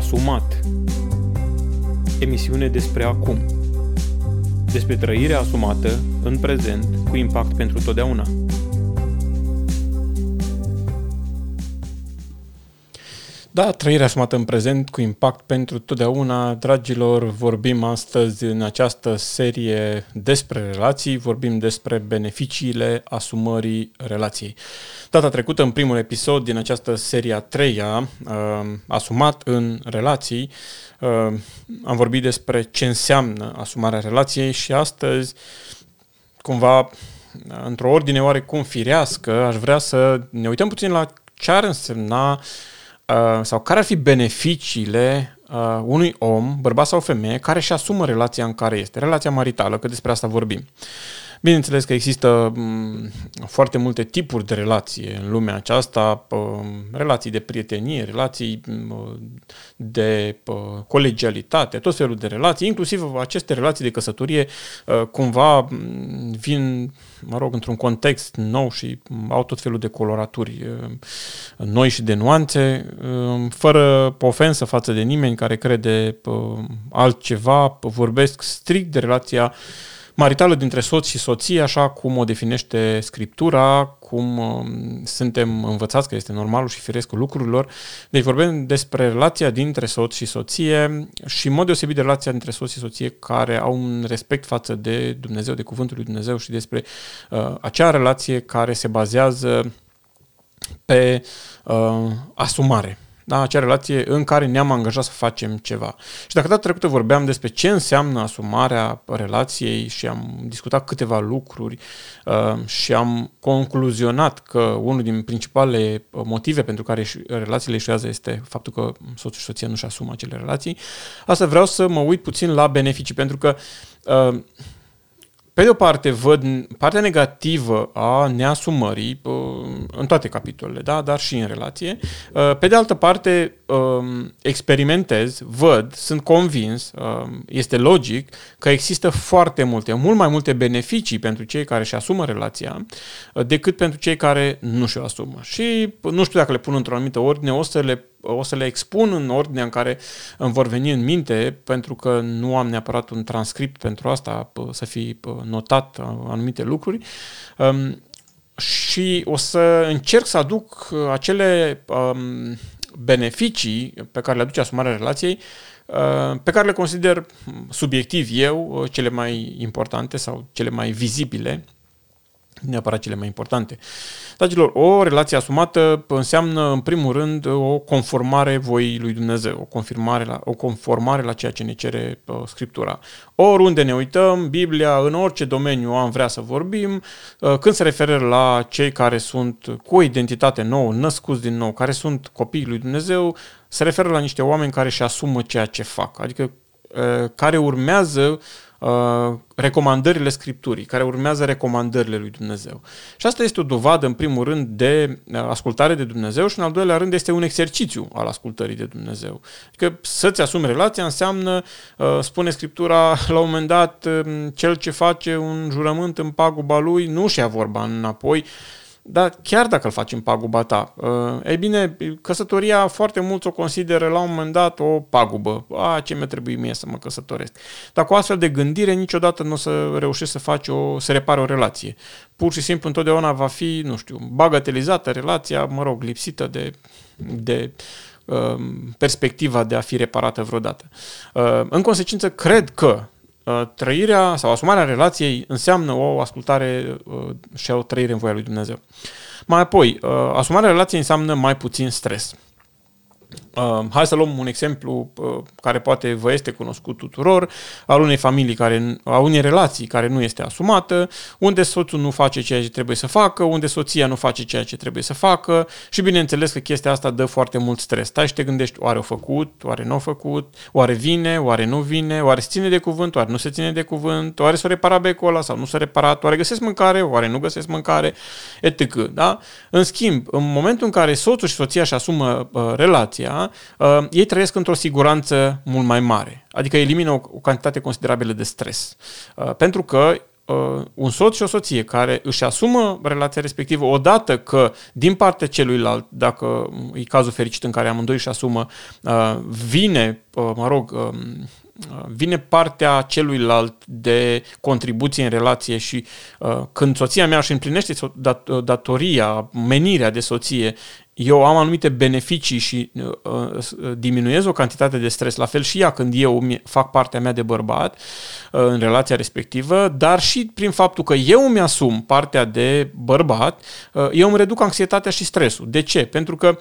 Asumat Emisiune despre acum Despre trăirea asumată în prezent cu impact pentru totdeauna. Da, trăirea asumată în prezent cu impact pentru totdeauna. Dragilor, vorbim astăzi în această serie despre relații, vorbim despre beneficiile asumării relației. Data trecută, în primul episod din această serie a treia, uh, asumat în relații, uh, am vorbit despre ce înseamnă asumarea relației și astăzi, cumva, într-o ordine oarecum firească, aș vrea să ne uităm puțin la ce ar însemna uh, Uh, sau care ar fi beneficiile uh, unui om, bărbat sau femeie, care își asumă relația în care este, relația maritală, că despre asta vorbim. Bineînțeles că există mm, foarte multe tipuri de relație în lumea aceasta, relații de prietenie, relații mm, de colegialitate, tot felul de relații, inclusiv aceste relații de căsătorie uh, cumva mm, vin, mă rog, într-un context nou și au tot felul de coloraturi uh, noi și de nuanțe, uh, fără ofensă față de nimeni care crede altceva, vorbesc strict de relația maritală dintre soț și soție, așa cum o definește Scriptura, cum uh, suntem învățați că este normalul și firescul lucrurilor. Deci vorbim despre relația dintre soț și soție și în mod deosebit de relația dintre soț și soție care au un respect față de Dumnezeu, de Cuvântul lui Dumnezeu și despre uh, acea relație care se bazează pe uh, asumare da, acea relație în care ne-am angajat să facem ceva. Și dacă data trecută vorbeam despre ce înseamnă asumarea relației și am discutat câteva lucruri uh, și am concluzionat că unul din principalele motive pentru care relațiile eșuează este faptul că soțul și soția nu-și asumă acele relații, asta vreau să mă uit puțin la beneficii, pentru că uh, pe de o parte, văd partea negativă a neasumării în toate capitolele, da? dar și în relație. Uh, pe de altă parte, um, experimentez, văd, sunt convins, um, este logic că există foarte multe, mult mai multe beneficii pentru cei care își asumă relația uh, decât pentru cei care nu și-o asumă. Și nu știu dacă le pun într-o anumită ordine, o să le o să le expun în ordinea în care îmi vor veni în minte, pentru că nu am neapărat un transcript pentru asta, să fi notat anumite lucruri. Um, și o să încerc să aduc acele um, beneficii pe care le aduce asumarea relației, uh, pe care le consider subiectiv eu cele mai importante sau cele mai vizibile neapărat cele mai importante. Dragilor, o relație asumată înseamnă, în primul rând, o conformare voii lui Dumnezeu, o, confirmare la, o conformare la ceea ce ne cere uh, Scriptura. Oriunde ne uităm, Biblia, în orice domeniu am vrea să vorbim, uh, când se referă la cei care sunt cu o identitate nouă, născuți din nou, care sunt copiii lui Dumnezeu, se referă la niște oameni care își asumă ceea ce fac, adică uh, care urmează Uh, recomandările Scripturii, care urmează recomandările lui Dumnezeu. Și asta este o dovadă, în primul rând, de uh, ascultare de Dumnezeu și, în al doilea rând, este un exercițiu al ascultării de Dumnezeu. Adică să-ți asumi relația înseamnă, uh, spune Scriptura, la un moment dat, cel ce face un jurământ în paguba lui nu și-a vorba înapoi, dar chiar dacă îl faci în paguba ta, uh, ei bine, căsătoria foarte mulți o consideră la un moment dat o pagubă. A, ce mi-a trebuit mie să mă căsătoresc. Dar cu astfel de gândire niciodată nu o să reușești să faci o, să repare o relație. Pur și simplu întotdeauna va fi, nu știu, bagatelizată relația, mă rog, lipsită de, de uh, perspectiva de a fi reparată vreodată. Uh, în consecință, cred că Uh, trăirea sau asumarea relației înseamnă o ascultare uh, și o trăire în voia lui Dumnezeu. Mai apoi, uh, asumarea relației înseamnă mai puțin stres. Uh, hai să luăm un exemplu uh, care poate vă este cunoscut tuturor, al unei familii, care, a unei relații care nu este asumată, unde soțul nu face ceea ce trebuie să facă, unde soția nu face ceea ce trebuie să facă și bineînțeles că chestia asta dă foarte mult stres. Stai și te gândești, oare o făcut, oare nu o făcut, oare vine, oare nu vine, oare se ține de cuvânt, oare nu se ține de cuvânt, oare s-a reparat becul ăla sau nu s-a reparat, oare găsesc mâncare, oare nu găsesc mâncare, etc. Da? În schimb, în momentul în care soțul și soția își asumă uh, relația, uh, ei trăiesc într-o siguranță mult mai mare. Adică elimină o, o cantitate considerabilă de stres. Uh, pentru că uh, un soț și o soție care își asumă relația respectivă odată că din partea celuilalt, dacă e cazul fericit în care amândoi își asumă, uh, vine, uh, mă rog, uh, vine partea celuilalt de contribuție în relație și uh, când soția mea își împlinește dat- datoria, menirea de soție, eu am anumite beneficii și uh, uh, diminuez o cantitate de stres, la fel și ea când eu fac partea mea de bărbat uh, în relația respectivă, dar și prin faptul că eu îmi asum partea de bărbat, uh, eu îmi reduc anxietatea și stresul. De ce? Pentru că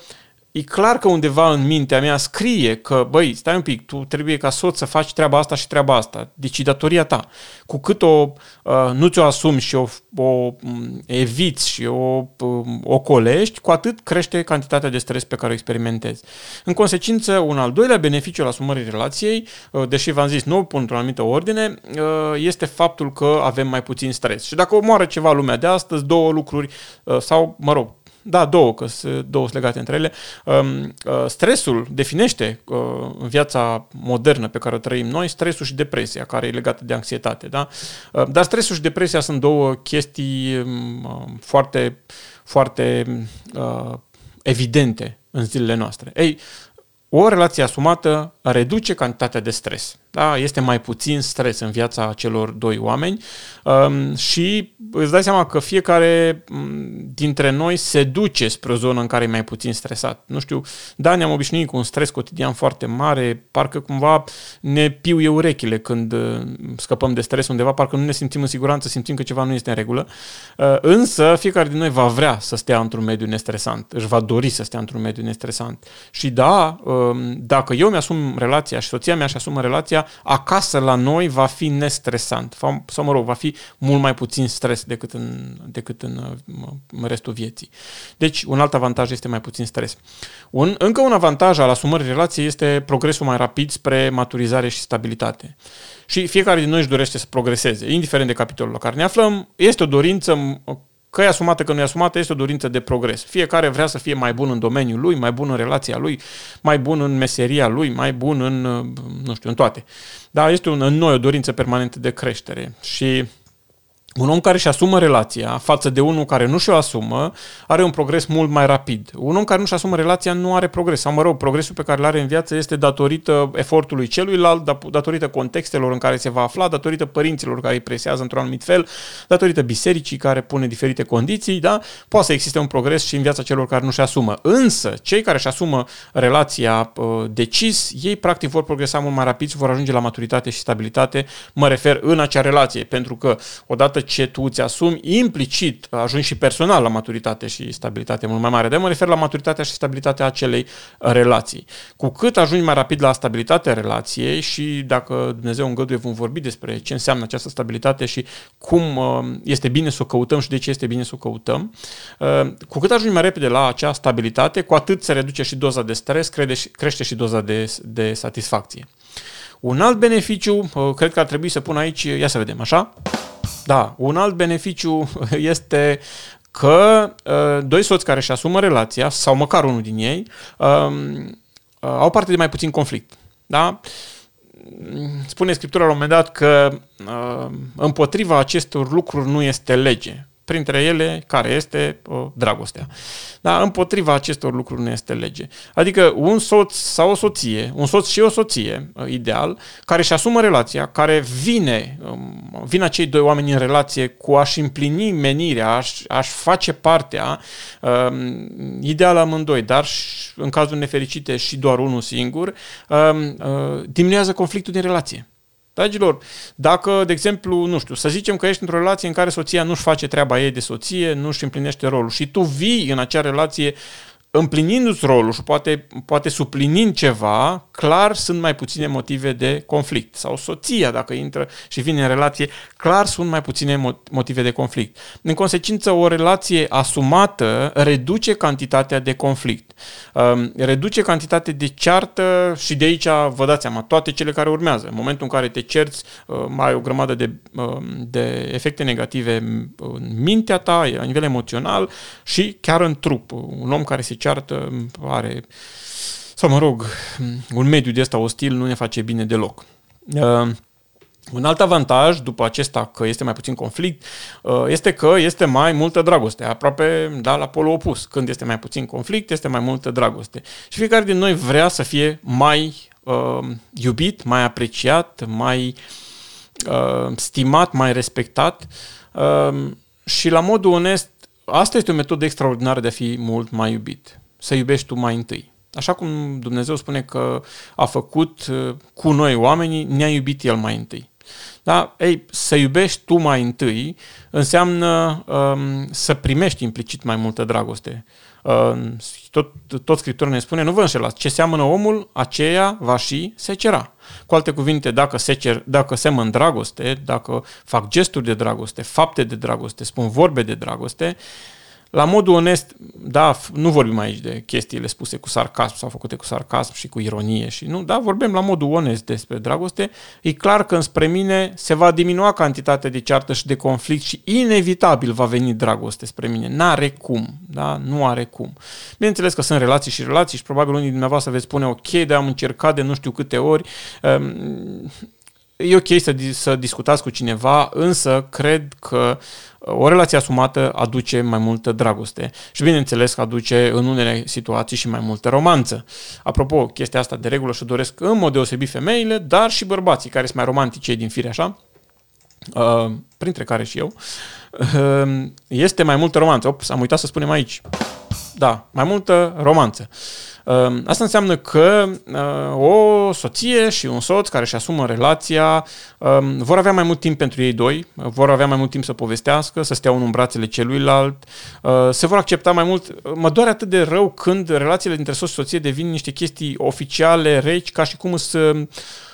e clar că undeva în mintea mea scrie că, băi, stai un pic, tu trebuie ca soț să faci treaba asta și treaba asta. Deci e datoria ta. Cu cât o, uh, nu ți-o asumi și o, o mm, eviți și o, um, o colești, cu atât crește cantitatea de stres pe care o experimentezi. În consecință, un al doilea beneficiu al asumării relației, uh, deși v-am zis, nu o pun într-o anumită ordine, uh, este faptul că avem mai puțin stres. Și dacă omoară ceva lumea de astăzi, două lucruri, uh, sau, mă rog, da, două, că sunt două legate între ele. Um, uh, stresul definește uh, în viața modernă pe care o trăim noi, stresul și depresia, care e legată de anxietate. Da? Uh, dar stresul și depresia sunt două chestii um, foarte, foarte evidente în zilele noastre. Ei, o relație asumată reduce cantitatea de stres. Da? Este mai puțin stres în viața celor doi oameni um, și îți dai seama că fiecare um, dintre noi se duce spre o zonă în care e mai puțin stresat. Nu știu, da, ne-am obișnuit cu un stres cotidian foarte mare, parcă cumva ne piuie urechile când uh, scăpăm de stres undeva, parcă nu ne simțim în siguranță, simțim că ceva nu este în regulă. Uh, însă fiecare din noi va vrea să stea într-un mediu nestresant, își va dori să stea într-un mediu nestresant. Și da, um, dacă eu mi-asum relația și soția mea și asumă relația, acasă la noi va fi nestresant. Sau, mă rog, va fi mult mai puțin stres decât în, decât în, în restul vieții. Deci, un alt avantaj este mai puțin stres. Un, încă un avantaj al asumării relației este progresul mai rapid spre maturizare și stabilitate. Și fiecare din noi își dorește să progreseze, indiferent de capitolul la care ne aflăm. Este o dorință Că e asumată, că nu e asumată, este o dorință de progres. Fiecare vrea să fie mai bun în domeniul lui, mai bun în relația lui, mai bun în meseria lui, mai bun în, nu știu, în toate. Dar este un, în noi o dorință permanentă de creștere. Și un om care își asumă relația față de unul care nu și-o asumă are un progres mult mai rapid. Un om care nu și asumă relația nu are progres. Sau, mă rog, progresul pe care îl are în viață este datorită efortului celuilalt, datorită contextelor în care se va afla, datorită părinților care îi presează într-un anumit fel, datorită bisericii care pune diferite condiții, da? Poate să existe un progres și în viața celor care nu și asumă. Însă, cei care își asumă relația uh, decis, ei practic vor progresa mult mai rapid și vor ajunge la maturitate și stabilitate. Mă refer în acea relație, pentru că odată ce tu îți asumi, implicit ajungi și personal la maturitate și stabilitate mult mai mare. De mă refer la maturitatea și stabilitatea acelei relații. Cu cât ajungi mai rapid la stabilitatea relației și dacă Dumnezeu îngăduie vom vorbi despre ce înseamnă această stabilitate și cum uh, este bine să o căutăm și de ce este bine să o căutăm, uh, cu cât ajungi mai repede la acea stabilitate, cu atât se reduce și doza de stres, crește și doza de, de satisfacție. Un alt beneficiu, uh, cred că ar trebui să pun aici, ia să vedem, așa? Da, un alt beneficiu este că uh, doi soți care își asumă relația, sau măcar unul din ei, um, uh, au parte de mai puțin conflict. Da? Spune Scriptura la un moment dat că uh, împotriva acestor lucruri nu este lege printre ele care este uh, dragostea. Dar împotriva acestor lucruri nu este lege. Adică un soț sau o soție, un soț și o soție, uh, ideal, care își asumă relația, care vine, um, vin acei doi oameni în relație cu a-și împlini menirea, a-și, a-și face partea, uh, ideal amândoi, dar în cazul nefericite și doar unul singur, uh, uh, diminuează conflictul din relație. Dragilor, dacă, de exemplu, nu știu, să zicem că ești într-o relație în care soția nu-și face treaba ei de soție, nu-și împlinește rolul și tu vii în acea relație împlinindu-ți rolul și poate, poate suplinind ceva, clar sunt mai puține motive de conflict. Sau soția, dacă intră și vine în relație, clar sunt mai puține motive de conflict. În consecință, o relație asumată reduce cantitatea de conflict. Um, reduce cantitatea de ceartă și de aici vă dați seama, toate cele care urmează. În momentul în care te cerți, uh, mai ai o grămadă de, um, de efecte negative în mintea ta, la nivel emoțional și chiar în trup. Un om care se ceartă are, sau mă rog, un mediu de ăsta ostil nu ne face bine deloc. Uh, Un alt avantaj, după acesta că este mai puțin conflict, uh, este că este mai multă dragoste, aproape da, la polul opus. Când este mai puțin conflict, este mai multă dragoste. Și fiecare din noi vrea să fie mai uh, iubit, mai apreciat, mai uh, stimat, mai respectat. Uh, și la modul onest, asta este o metodă extraordinară de a fi mult mai iubit. Să iubești tu mai întâi. Așa cum Dumnezeu spune că a făcut uh, cu noi oamenii, ne-a iubit El mai întâi. Da? Ei, să iubești tu mai întâi înseamnă um, să primești implicit mai multă dragoste. Um, tot, tot Scriptura ne spune, nu vă înșelați, ce seamănă omul, aceea va și secera. Cu alte cuvinte, dacă, secer, dacă semăn dragoste, dacă fac gesturi de dragoste, fapte de dragoste, spun vorbe de dragoste, la modul onest, da, nu vorbim aici de chestiile spuse cu sarcasm sau făcute cu sarcasm și cu ironie și nu, da, vorbim la modul onest despre dragoste. E clar că înspre mine se va diminua cantitatea de ceartă și de conflict și inevitabil va veni dragoste spre mine. N-are cum, da, nu are cum. Bineînțeles că sunt relații și relații și probabil unii din dumneavoastră veți spune, ok, de am încercat de nu știu câte ori, um, e ok să, să discutați cu cineva, însă cred că o relație asumată aduce mai multă dragoste și bineînțeles că aduce în unele situații și mai multă romanță. Apropo, chestia asta de regulă și doresc în mod deosebit femeile, dar și bărbații care sunt mai romantici din fire așa, uh, printre care și eu, uh, este mai multă romanță. Ops, am uitat să spunem aici. Da, mai multă romanță. Ehm, asta înseamnă că uh, o soție și un soț care își asumă relația um, vor avea mai mult timp pentru ei doi, vor avea mai mult timp să povestească, să stea unul în brațele celuilalt, uh, se vor accepta mai mult. Mă doare atât de rău când relațiile dintre soț și soție devin niște chestii oficiale, reci, ca și cum sunt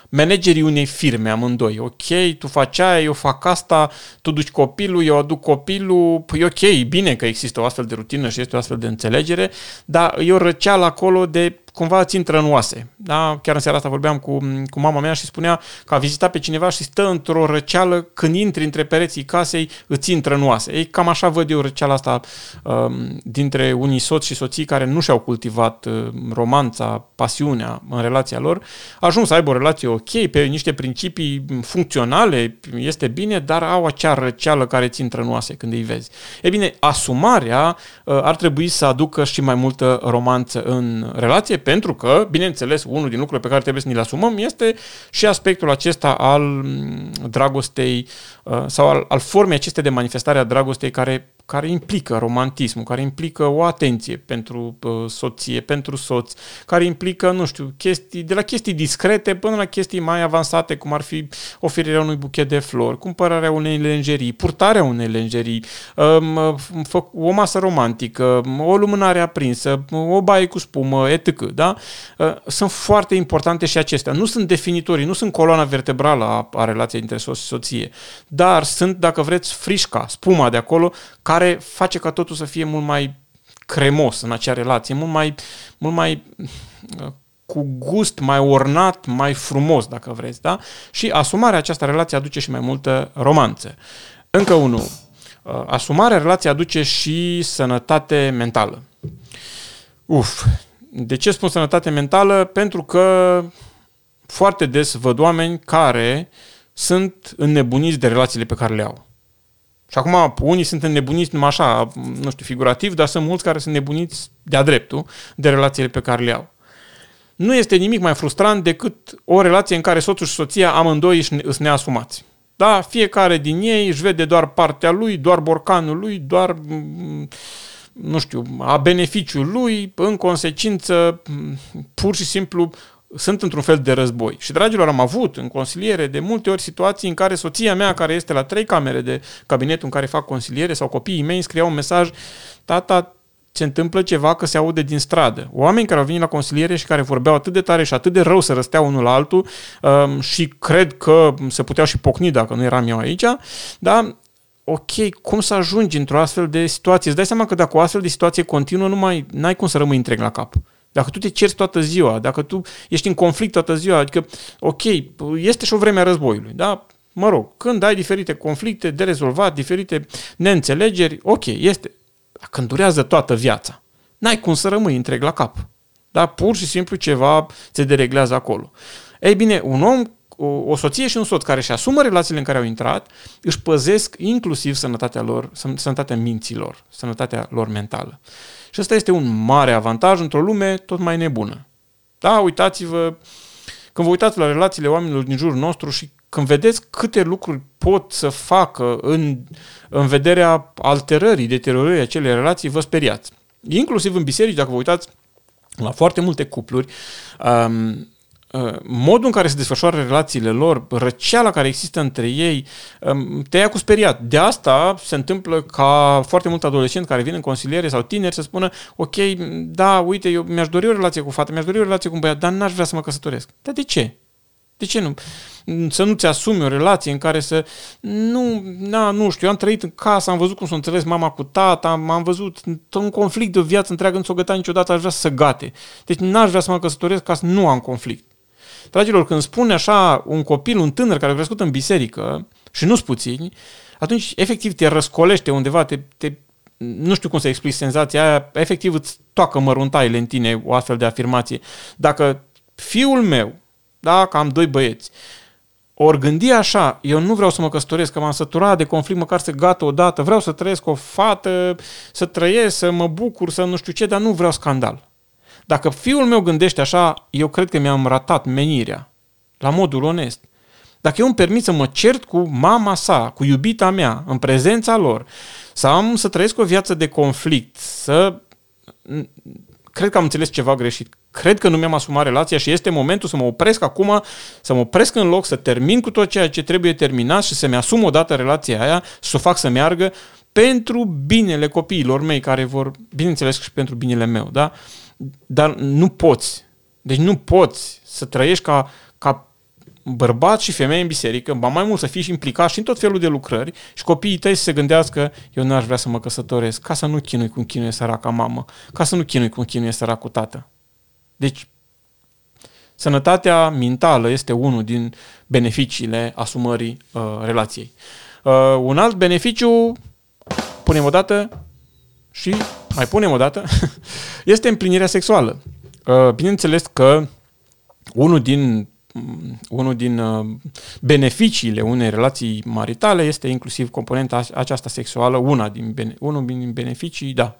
managerii unei firme amândoi. Ok, tu faci aia, eu fac asta, tu duci copilul, eu aduc copilul. Păi ok, bine că există o astfel de rutină și este o astfel de înțelegere, dar e o răceală acolo de cumva îți intră în oase. Da? Chiar în seara asta vorbeam cu, cu mama mea și spunea că a vizitat pe cineva și stă într-o răceală, când intri între pereții casei, îți intră în oase. Ei, cam așa văd eu răceala asta um, dintre unii soți și soții care nu și-au cultivat uh, romanța, pasiunea în relația lor, ajuns să aibă o relație ok, pe niște principii funcționale, este bine, dar au acea răceală care ți intră în oase când îi vezi. E bine, asumarea uh, ar trebui să aducă și mai multă romanță în relație, pentru că, bineînțeles, unul din lucrurile pe care trebuie să ni le asumăm este și aspectul acesta al mm, dragostei uh, sau al, al formei acestei de manifestare a dragostei care care implică romantismul, care implică o atenție pentru uh, soție, pentru soț, care implică, nu știu, chestii, de la chestii discrete până la chestii mai avansate, cum ar fi oferirea unui buchet de flori, cumpărarea unei lenjerii, purtarea unei lenjerii, um, o masă romantică, o lumânare aprinsă, o baie cu spumă, etc. Da? Uh, sunt foarte importante și acestea. Nu sunt definitorii, nu sunt coloana vertebrală a, a relației dintre soț și soție, dar sunt, dacă vreți, frișca, spuma de acolo, care care face ca totul să fie mult mai cremos în acea relație, mult mai, mult mai uh, cu gust, mai ornat, mai frumos, dacă vreți, da? Și asumarea această relație aduce și mai multă romanță. Încă unul. Uh, asumarea relației aduce și sănătate mentală. Uf, de ce spun sănătate mentală? Pentru că foarte des văd oameni care sunt înnebuniți de relațiile pe care le au. Și acum unii sunt înnebuniți numai așa, nu știu, figurativ, dar sunt mulți care sunt nebuniți de-a dreptul de relațiile pe care le au. Nu este nimic mai frustrant decât o relație în care soțul și soția amândoi își neasumați. Da, fiecare din ei își vede doar partea lui, doar borcanul lui, doar, nu știu, a beneficiul lui, în consecință, pur și simplu sunt într-un fel de război. Și, dragilor, am avut în consiliere de multe ori situații în care soția mea, care este la trei camere de cabinet în care fac consiliere, sau copiii mei scriau un mesaj, tata, se întâmplă ceva că se aude din stradă. Oameni care au venit la consiliere și care vorbeau atât de tare și atât de rău să răstea unul la altul um, și cred că se puteau și pocni dacă nu eram eu aici, da? ok, cum să ajungi într-o astfel de situație? Îți dai seama că dacă o astfel de situație continuă, nu mai n-ai cum să rămâi întreg la cap. Dacă tu te cerți toată ziua, dacă tu ești în conflict toată ziua, adică, ok, este și o vreme a războiului, da? Mă rog, când ai diferite conflicte de rezolvat, diferite neînțelegeri, ok, este. Dar când durează toată viața, n-ai cum să rămâi întreg la cap. Da? Pur și simplu ceva se dereglează acolo. Ei bine, un om o, o soție și un soț care își asumă relațiile în care au intrat, își păzesc inclusiv sănătatea lor, sănătatea minților, sănătatea lor mentală. Și ăsta este un mare avantaj într-o lume tot mai nebună. Da, uitați-vă, când vă uitați la relațiile oamenilor din jurul nostru și când vedeți câte lucruri pot să facă în, în vederea alterării, deteriorării acelei relații, vă speriați. Inclusiv în biserici, dacă vă uitați la foarte multe cupluri, um, uh, modul în care se desfășoară relațiile lor, răceala care există între ei, um, te ia cu speriat. De asta se întâmplă ca foarte mult adolescent care vin în consiliere sau tineri să spună ok, da, uite, eu mi-aș dori o relație cu fată, mi-aș dori o relație cu un băiat, dar n-aș vrea să mă căsătoresc. Dar de ce? De ce nu? Să nu-ți asumi o relație în care să... Nu, na, nu știu, eu am trăit în casă, am văzut cum s-a înțeles mama cu tata, am, am văzut un conflict de o viață întreagă, nu s-o găta niciodată, aș vrea să gate. Deci n-aș vrea să mă căsătoresc ca să nu am conflict. Dragilor, când spune așa un copil, un tânăr care a crescut în biserică, și nu-s puțini, atunci efectiv te răscolește undeva, te, te, nu știu cum să explic senzația aia, efectiv îți toacă măruntaile în tine o astfel de afirmație. Dacă fiul meu da, că am doi băieți. Ori gândi așa, eu nu vreau să mă căsătoresc, că m-am săturat de conflict, măcar să gata odată, vreau să trăiesc cu o fată, să trăiesc, să mă bucur, să nu știu ce, dar nu vreau scandal. Dacă fiul meu gândește așa, eu cred că mi-am ratat menirea, la modul onest. Dacă eu îmi permit să mă cert cu mama sa, cu iubita mea, în prezența lor, să am să trăiesc o viață de conflict, să cred că am înțeles ceva greșit. Cred că nu mi-am asumat relația și este momentul să mă opresc acum, să mă opresc în loc, să termin cu tot ceea ce trebuie terminat și să-mi asum odată relația aia, să o fac să meargă pentru binele copiilor mei care vor, bineînțeles și pentru binele meu, da? Dar nu poți. Deci nu poți să trăiești ca, ca bărbat și femeie în biserică, ba mai mult să fii și implicat și în tot felul de lucrări și copiii tăi să se gândească, eu n-aș vrea să mă căsătoresc, ca să nu chinui cum chinuie săraca mamă, ca să nu chinui cum chinuie săracul tată. Deci, sănătatea mentală este unul din beneficiile asumării uh, relației. Uh, un alt beneficiu, punem o dată și mai punem o dată, este împlinirea sexuală. Uh, bineînțeles că unul din Mm, unul din uh, beneficiile unei relații maritale este inclusiv componenta aceasta sexuală, una din, bene, unul din beneficii, da,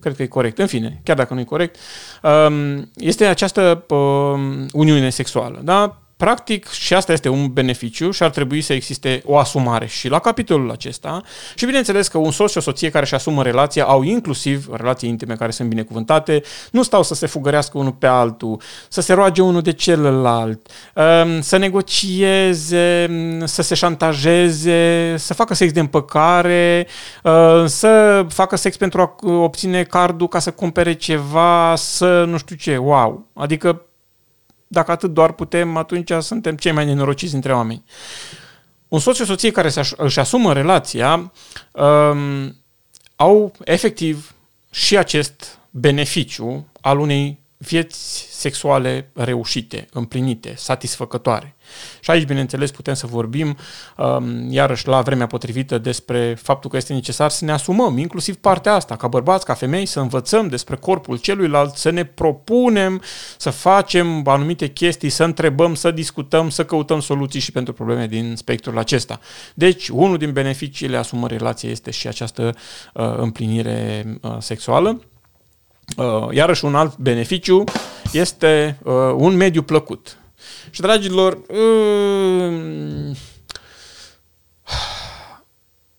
cred că e corect. În fine, chiar dacă nu e corect, um, este această um, uniune sexuală, da? Practic, și asta este un beneficiu și ar trebui să existe o asumare și la capitolul acesta. Și bineînțeles că un soț și o soție care își asumă relația au inclusiv relații intime care sunt binecuvântate, nu stau să se fugărească unul pe altul, să se roage unul de celălalt, um, să negocieze, să se șantajeze, să facă sex de împăcare, uh, să facă sex pentru a obține cardul ca să cumpere ceva, să nu știu ce, wow. Adică dacă atât doar putem, atunci suntem cei mai nenorociți dintre oameni. Un soț și o soție care își asumă relația um, au efectiv și acest beneficiu al unei vieți sexuale reușite, împlinite, satisfăcătoare. Și aici, bineînțeles, putem să vorbim, um, iarăși la vremea potrivită, despre faptul că este necesar să ne asumăm, inclusiv partea asta, ca bărbați, ca femei, să învățăm despre corpul celuilalt, să ne propunem să facem anumite chestii, să întrebăm, să discutăm, să căutăm soluții și pentru probleme din spectrul acesta. Deci, unul din beneficiile asumării relației este și această uh, împlinire uh, sexuală. Uh, iarăși un alt beneficiu este uh, un mediu plăcut. Și dragilor, uh,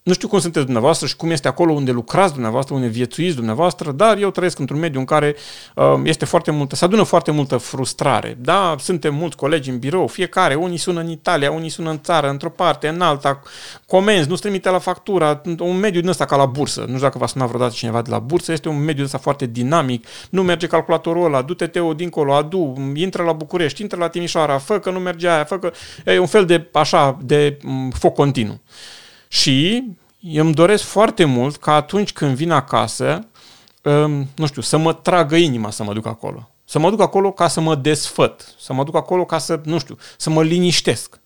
nu știu cum sunteți dumneavoastră și cum este acolo unde lucrați dumneavoastră, unde viețuiți dumneavoastră, dar eu trăiesc într-un mediu în care uh, este foarte multă, se adună foarte multă frustrare. Da, suntem mulți colegi în birou, fiecare, unii sună în Italia, unii sună în țară, într-o parte, în alta, comenzi, nu-ți trimite la factura, un mediu din ăsta ca la bursă. Nu știu dacă v-a sunat vreodată cineva de la bursă, este un mediu din ăsta foarte dinamic, nu merge calculatorul ăla, du-te Teo dincolo, adu, intră la București, intră la Timișoara, fă că nu merge aia, fă că... E un fel de, așa, de foc continuu. Și eu îmi doresc foarte mult ca atunci când vin acasă, um, nu știu, să mă tragă inima să mă duc acolo. Să mă duc acolo ca să mă desfăt, să mă duc acolo ca să, nu știu, să mă liniștesc.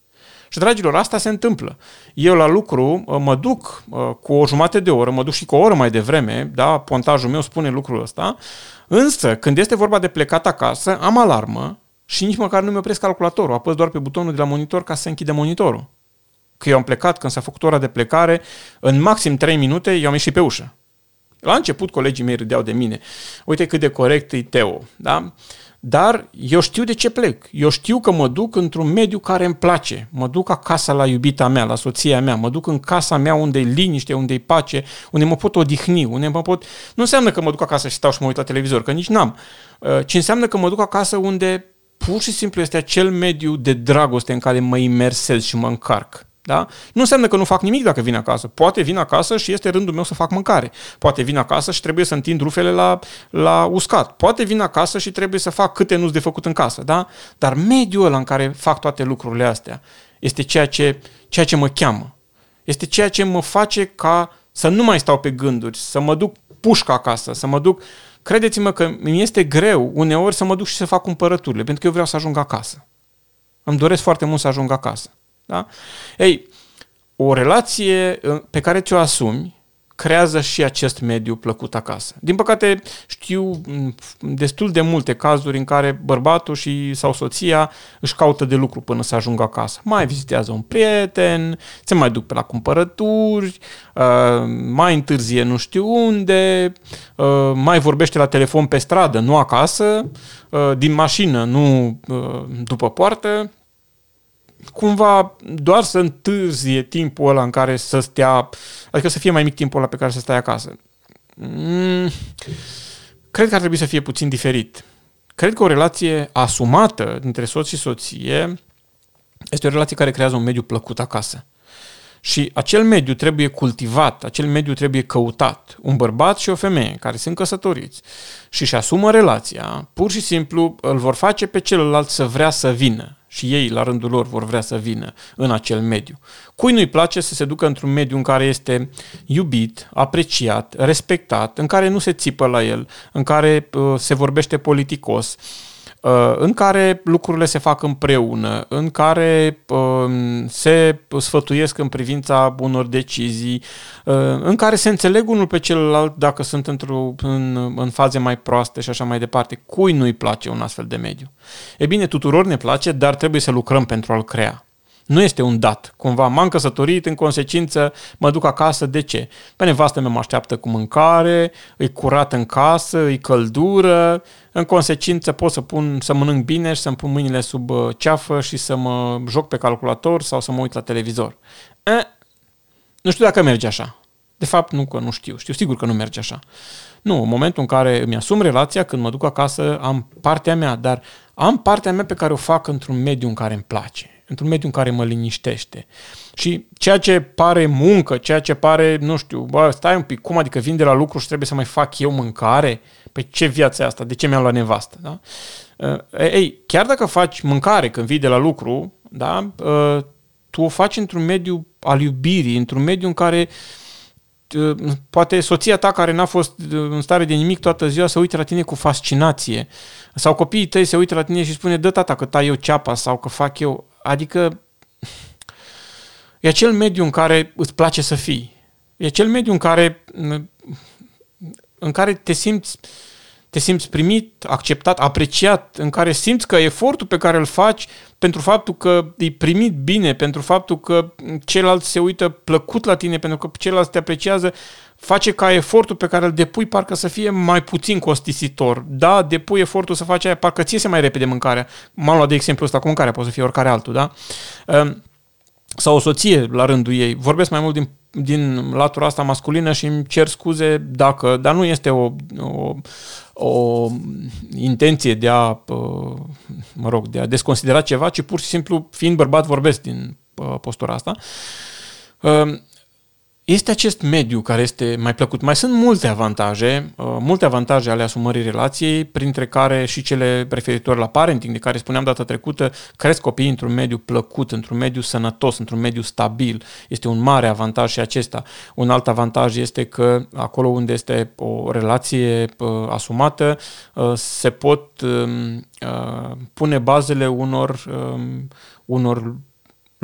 Și, dragilor, asta se întâmplă. Eu la lucru uh, mă duc uh, cu o jumătate de oră, mă duc și cu o oră mai devreme, da, pontajul meu spune lucrul ăsta, însă când este vorba de plecat acasă, am alarmă și nici măcar nu mi opresc calculatorul. Apăs doar pe butonul de la monitor ca să închide monitorul. Că eu am plecat, când s-a făcut ora de plecare, în maxim 3 minute eu am ieșit pe ușă. La început colegii mei râdeau de mine. Uite cât de corect e Teo. Da? Dar eu știu de ce plec. Eu știu că mă duc într-un mediu care îmi place. Mă duc acasă la iubita mea, la soția mea. Mă duc în casa mea unde e liniște, unde e pace, unde mă pot odihni, unde mă pot... Nu înseamnă că mă duc acasă și stau și mă uit la televizor, că nici n-am. Uh, ci înseamnă că mă duc acasă unde pur și simplu este acel mediu de dragoste în care mă imersez și mă încarc. Da? Nu înseamnă că nu fac nimic dacă vin acasă. Poate vin acasă și este rândul meu să fac mâncare. Poate vin acasă și trebuie să întind rufele la, la uscat. Poate vin acasă și trebuie să fac câte nu de făcut în casă. Da? Dar mediul ăla în care fac toate lucrurile astea este ceea ce, ceea ce mă cheamă. Este ceea ce mă face ca să nu mai stau pe gânduri, să mă duc pușca acasă, să mă duc... Credeți-mă că mi este greu uneori să mă duc și să fac cumpărăturile, pentru că eu vreau să ajung acasă. Îmi doresc foarte mult să ajung acasă. Da? Ei, o relație uh, pe care ți-o asumi creează și acest mediu plăcut acasă. Din păcate, știu mm, destul de multe cazuri în care bărbatul și sau soția își caută de lucru până să ajungă acasă. Mai vizitează un prieten, se mai duc pe la cumpărături, uh, mai întârzie nu știu unde, uh, mai vorbește la telefon pe stradă, nu acasă, din mașină, nu după poartă cumva doar să întârzie timpul ăla în care să stea, adică să fie mai mic timpul ăla pe care să stai acasă. Mm, cred că ar trebui să fie puțin diferit. Cred că o relație asumată dintre soț și soție este o relație care creează un mediu plăcut acasă. Și acel mediu trebuie cultivat, acel mediu trebuie căutat. Un bărbat și o femeie care sunt căsătoriți și își asumă relația, pur și simplu îl vor face pe celălalt să vrea să vină și ei, la rândul lor, vor vrea să vină în acel mediu. Cui nu-i place să se ducă într-un mediu în care este iubit, apreciat, respectat, în care nu se țipă la el, în care uh, se vorbește politicos, uh, Uh, în care lucrurile se fac împreună, în care um, se sfătuiesc în privința unor decizii, uh, în care se înțeleg unul pe celălalt dacă sunt într-o, în, în faze mai proaste și așa mai departe. Cui nu-i place un astfel de mediu? E bine, tuturor ne place, dar trebuie să lucrăm pentru a-l crea. Nu este un dat. Cumva m-am căsătorit, în consecință mă duc acasă. De ce? Pe nevastă mea mă așteaptă cu mâncare, e curat în casă, e căldură, în consecință pot să pun să mănânc bine și să-mi pun mâinile sub uh, ceafă și să mă joc pe calculator sau să mă uit la televizor. E, nu știu dacă merge așa. De fapt, nu că nu știu. Știu sigur că nu merge așa. Nu, în momentul în care îmi asum relația, când mă duc acasă, am partea mea, dar am partea mea pe care o fac într-un mediu în care îmi place într-un mediu în care mă liniștește. Și ceea ce pare muncă, ceea ce pare, nu știu, bă, stai un pic, cum adică vin de la lucru și trebuie să mai fac eu mâncare? Păi ce viață e asta? De ce mi-am luat nevastă? Da? Uh, ei, chiar dacă faci mâncare când vii de la lucru, da, uh, tu o faci într-un mediu al iubirii, într-un mediu în care uh, poate soția ta care n-a fost în stare de nimic toată ziua să uite la tine cu fascinație. Sau copiii tăi se uită la tine și spune, dă tata că tai eu ceapa sau că fac eu. Adică e acel mediu în care îți place să fii. E acel mediu în care, în care te simți te simți primit, acceptat, apreciat, în care simți că efortul pe care îl faci pentru faptul că e primit bine, pentru faptul că celălalt se uită plăcut la tine, pentru că celălalt te apreciază, face ca efortul pe care îl depui parcă să fie mai puțin costisitor. Da, depui efortul să faci aia, parcă ți iese mai repede mâncarea. M-am luat de exemplu ăsta cu mâncarea, poate să fie oricare altul, da? Ehm, sau o soție la rândul ei. Vorbesc mai mult din, din latura asta masculină și îmi cer scuze dacă, dar nu este o, o, o intenție de a, mă rog, de a desconsidera ceva, ci pur și simplu, fiind bărbat, vorbesc din postura asta. Ehm, este acest mediu care este mai plăcut. Mai sunt multe avantaje, uh, multe avantaje ale asumării relației, printre care și cele referitoare la parenting, de care spuneam data trecută, cresc copiii într-un mediu plăcut, într-un mediu sănătos, într-un mediu stabil. Este un mare avantaj și acesta. Un alt avantaj este că acolo unde este o relație uh, asumată, uh, se pot um, pune bazele unor, um, unor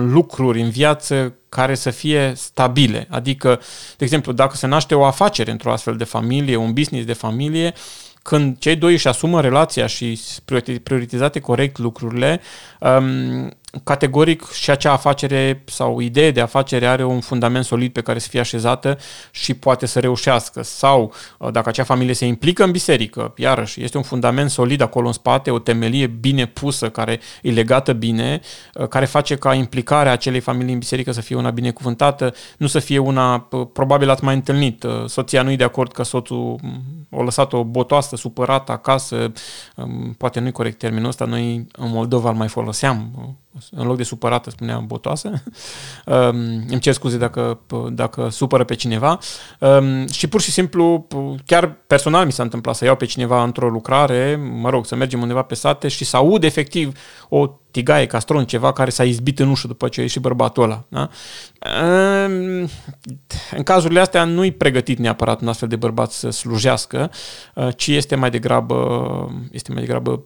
lucruri în viață care să fie stabile. Adică, de exemplu, dacă se naște o afacere într-o astfel de familie, un business de familie, când cei doi își asumă relația și prioritizate corect lucrurile, um, categoric și acea afacere sau idee de afacere are un fundament solid pe care să fie așezată și poate să reușească. Sau uh, dacă acea familie se implică în biserică, iarăși, este un fundament solid acolo în spate, o temelie bine pusă, care e legată bine, uh, care face ca implicarea acelei familii în biserică să fie una binecuvântată, nu să fie una, uh, probabil ați mai întâlnit, soția nu e de acord că soțul mm, o lăsat o botoasă supărată acasă, um, poate nu-i corect termenul ăsta, noi în Moldova îl mai foloseam, în loc de supărată, spuneam botoasă. Um, îmi cer scuze dacă, dacă supără pe cineva. Um, și pur și simplu, chiar personal mi s-a întâmplat să iau pe cineva într-o lucrare, mă rog, să mergem undeva pe sate și să aud efectiv o tigaie, castron, ceva care s-a izbit în ușă după ce a ieșit bărbatul ăla. Da? Um, în cazurile astea nu-i pregătit neapărat un astfel de bărbat să slujească, uh, ci este mai degrabă, este mai degrabă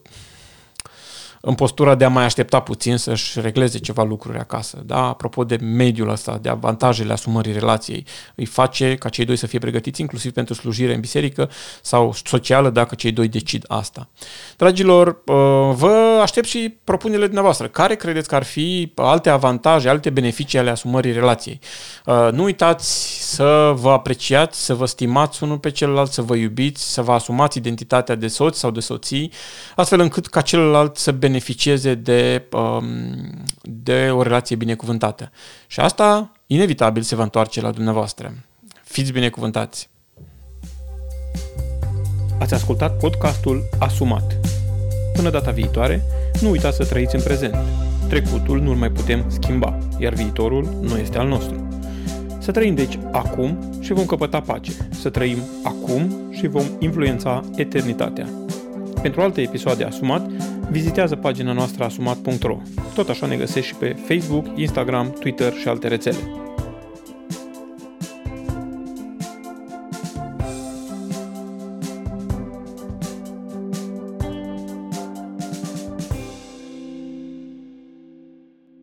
în postura de a mai aștepta puțin să-și regleze ceva lucruri acasă. Da? Apropo de mediul ăsta, de avantajele asumării relației, îi face ca cei doi să fie pregătiți inclusiv pentru slujire în biserică sau socială dacă cei doi decid asta. Dragilor, uh, vă aștept și propunerile dumneavoastră. Care credeți că ar fi alte avantaje, alte beneficii ale asumării relației? Uh, nu uitați să vă apreciați, să vă stimați unul pe celălalt, să vă iubiți, să vă asumați identitatea de soț sau de soții, astfel încât ca celălalt să beneficieze beneficieze de, um, de o relație binecuvântată. Și asta, inevitabil, se va întoarce la dumneavoastră. Fiți binecuvântați! Ați ascultat podcastul Asumat. Până data viitoare, nu uitați să trăiți în prezent. Trecutul nu-l mai putem schimba, iar viitorul nu este al nostru. Să trăim deci acum și vom căpăta pace. Să trăim acum și vom influența eternitatea. Pentru alte episoade Asumat, vizitează pagina noastră asumat.ro. Tot așa ne găsești și pe Facebook, Instagram, Twitter și alte rețele.